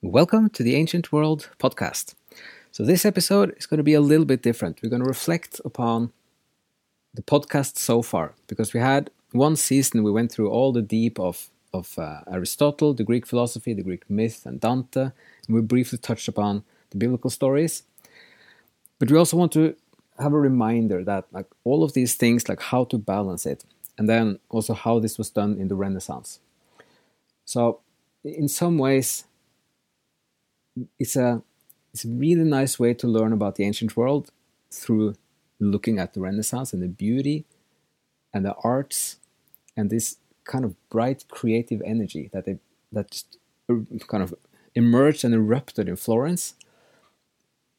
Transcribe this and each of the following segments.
Welcome to the Ancient World podcast. So, this episode is going to be a little bit different. We're going to reflect upon the podcast so far because we had one season we went through all the deep of, of uh, Aristotle, the Greek philosophy, the Greek myth, and Dante, and we briefly touched upon the biblical stories. But we also want to have a reminder that, like, all of these things, like how to balance it, and then also how this was done in the Renaissance. So, in some ways, it's a it's a really nice way to learn about the ancient world through looking at the Renaissance and the beauty and the arts and this kind of bright creative energy that they that just uh, kind of emerged and erupted in Florence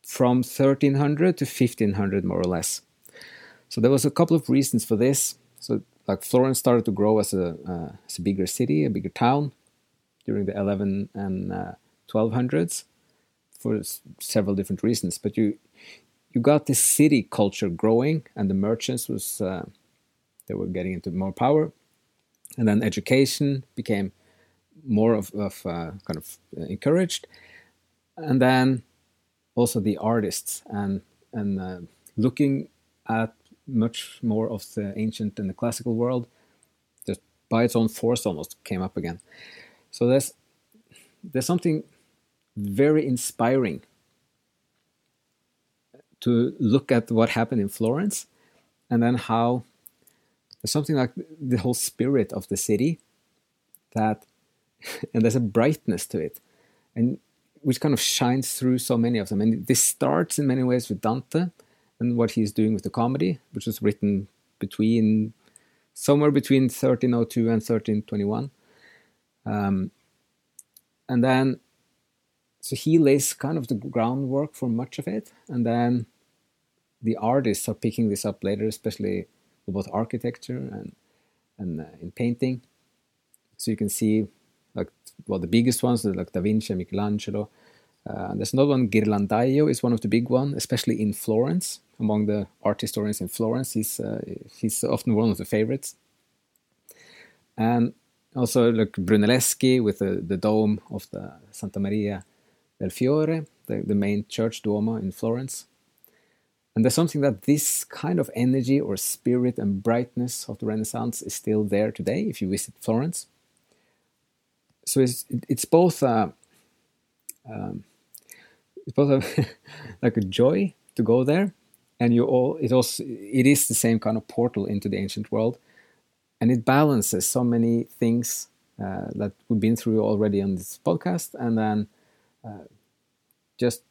from 1300 to 1500 more or less. So there was a couple of reasons for this. So like Florence started to grow as a uh, as a bigger city, a bigger town during the 11 and uh, 1200s for several different reasons. But you you got this city culture growing, and the merchants was uh, they were getting into more power, and then education became more of, of uh, kind of uh, encouraged, and then also the artists and and uh, looking at much more of the ancient and the classical world just by its own force almost came up again. So there's there's something very inspiring to look at what happened in Florence and then how there's something like the whole spirit of the city that and there's a brightness to it and which kind of shines through so many of them and this starts in many ways with Dante and what he's doing with the comedy which was written between somewhere between 1302 and 1321 um, and then so he lays kind of the groundwork for much of it and then the artists are picking this up later especially with both architecture and and uh, in painting. So you can see like well the biggest ones like da vinci michelangelo uh, there's another one ghirlandaio is one of the big ones especially in florence among the art historians in florence he's uh, he's often one of the favorites and also like brunelleschi with the, the dome of the santa maria del Fiore, the, the main church Duomo in Florence. And there's something that this kind of energy or spirit and brightness of the Renaissance is still there today if you visit Florence. So it's it's both a, um, it's both a, like a joy to go there, and you all it also it is the same kind of portal into the ancient world, and it balances so many things uh, that we've been through already on this podcast, and then uh, just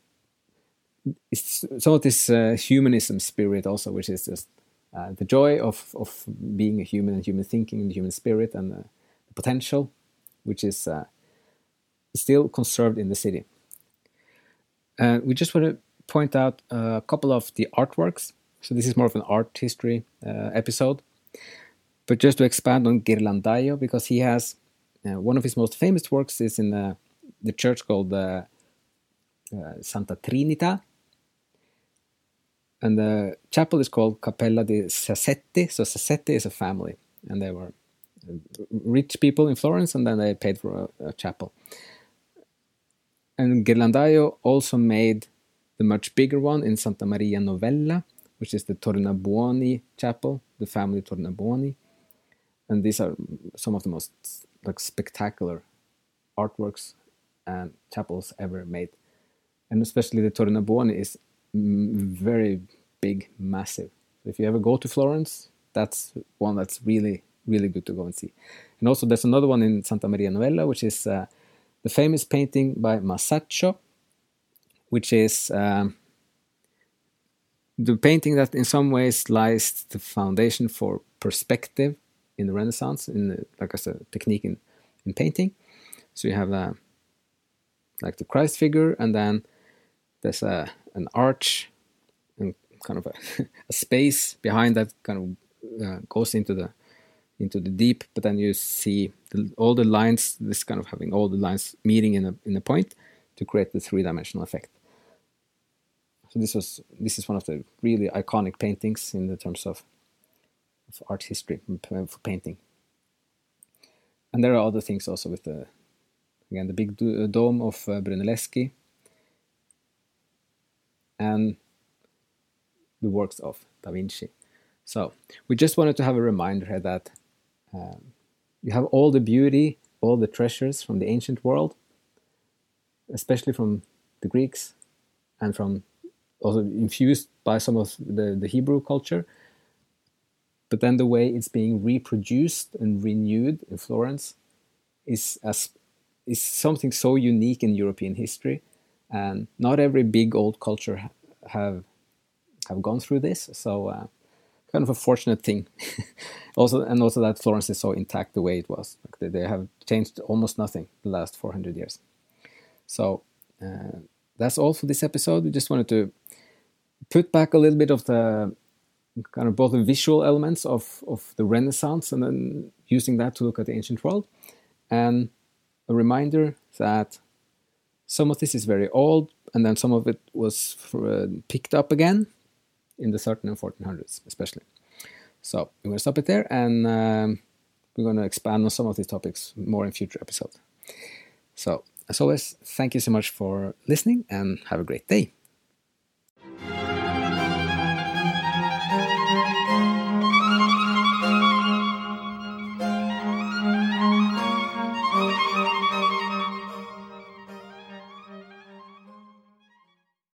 some of this uh, humanism spirit also, which is just uh, the joy of, of being a human and human thinking and human spirit and the potential, which is still conserved in the city. Uh, we just want to point out a couple of the artworks. So this is more of an art history uh, episode. But just to expand on Ghirlandaio, because he has uh, one of his most famous works is in the church called uh, uh, Santa Trinita. And the chapel is called Cappella di Sassetti. So Sassetti is a family, and they were rich people in Florence, and then they paid for a, a chapel. And Ghirlandaio also made the much bigger one in Santa Maria Novella, which is the Tornabuoni chapel, the family Tornabuoni. And these are some of the most like spectacular artworks and chapels ever made. And especially the Tornabuoni is very big, massive. So if you ever go to Florence, that's one that's really, really good to go and see. And also, there's another one in Santa Maria Novella, which is uh, the famous painting by Masaccio, which is um, the painting that, in some ways, lies the foundation for perspective in the Renaissance, in the, like as a technique in, in painting. So you have like the Christ figure, and then there's a an arch and kind of a, a space behind that kind of uh, goes into the into the deep, but then you see the, all the lines. This kind of having all the lines meeting in a in a point to create the three dimensional effect. So this was this is one of the really iconic paintings in the terms of, of art history for painting. and there are other things also with the again the big do- dome of uh, Brunelleschi and the works of Da Vinci. So we just wanted to have a reminder here that um, you have all the beauty, all the treasures from the ancient world, especially from the Greeks and from also infused by some of the, the Hebrew culture. But then the way it's being reproduced and renewed in Florence is as is something so unique in European history, and not every big old culture ha- have have gone through this. So, uh, kind of a fortunate thing. also, and also that Florence is so intact the way it was. Like they, they have changed almost nothing the last 400 years. So uh, that's all for this episode. We just wanted to put back a little bit of the kind of both the visual elements of, of the Renaissance and then using that to look at the ancient world. And a reminder that some of this is very old and then some of it was uh, picked up again in the 13 and 1400s, especially. So we're going to stop it there and um, we're going to expand on some of these topics more in future episodes. So, as always, thank you so much for listening and have a great day.